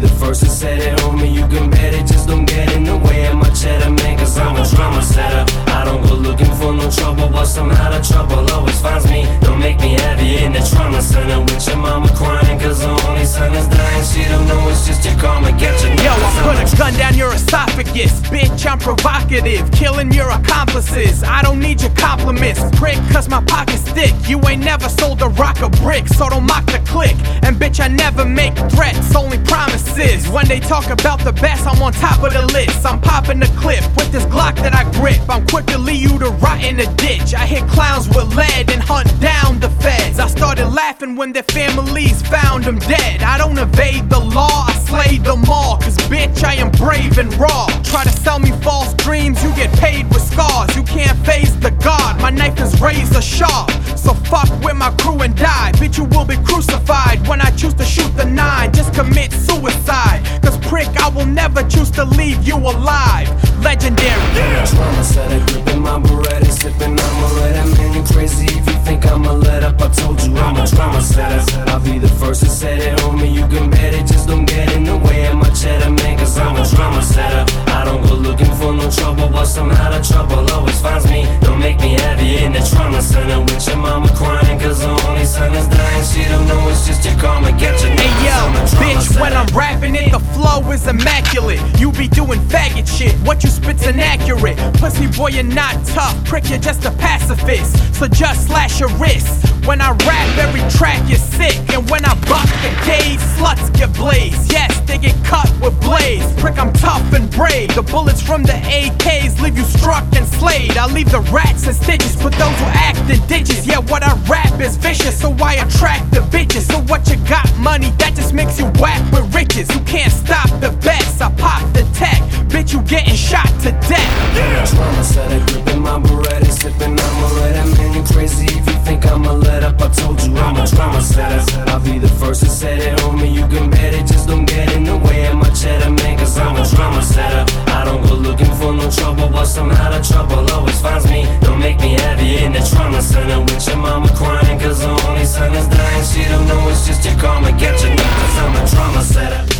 the first to set it, homie. You can bet it, just don't get in the way of my cheddar, man. Cause I'm a drama setter. I don't go looking for no trouble, but somehow the trouble always finds me. Don't make me heavy in the trauma center with your mama crying. Cause the only son is dying. She don't know it's just your karma. Get your Yo, I'm gonna gun down Bitch, I'm provocative, killing your accomplices. I don't need your compliments, prick, cause my pocket's thick. You ain't never sold a rock a brick, so don't mock the click. And bitch, I never make threats, only promises. When they talk about the best, I'm on top of the list. I'm popping the clip with this Glock that I grip. I'm quick to leave you to rot in the ditch. I hit clowns with lead and hunt down the feds. I started laughing when their families found them dead. I don't evade the law, brave and raw. Try to sell me false dreams, you get paid with scars. You can't face the God, my knife is razor sharp. So fuck with my crew and die. Bitch, you will be crucified when I choose to shoot the nine. Just commit suicide. Cause prick, I will never choose to leave you alive. Legendary. Trauma it, the flow is immaculate. You be doing faggot shit, what you spit's inaccurate. Pussy boy, you're not tough, prick, you're just a pacifist. So just slash your wrist. When I rap, every track is sick. And when I buck the gauge, sluts get blazed. Yes, they get cut with blades. Prick, I'm tough and brave. The bullets from the AKs leave you struck and slayed. I leave the rats and stitches, but those who act in ditches. Yeah, what I rap is vicious, so I attract what you got, money, that just makes you whack with riches. You can't stop the best. I pop the tech, bitch, you getting shot to death. Gripping my sipping. Man, you crazy if you think I'ma let up. I told you I'm a drama setter. I'll be the first to say it. You can bet it, just don't get in the way I'm a drama setter. I don't go looking for no trouble, but somehow the trouble always finds me. Don't make me heavy in the trauma center with your mama crying. Cause only son is dying. She don't know it's just your karma. Get your niggas, I'm a drama setter.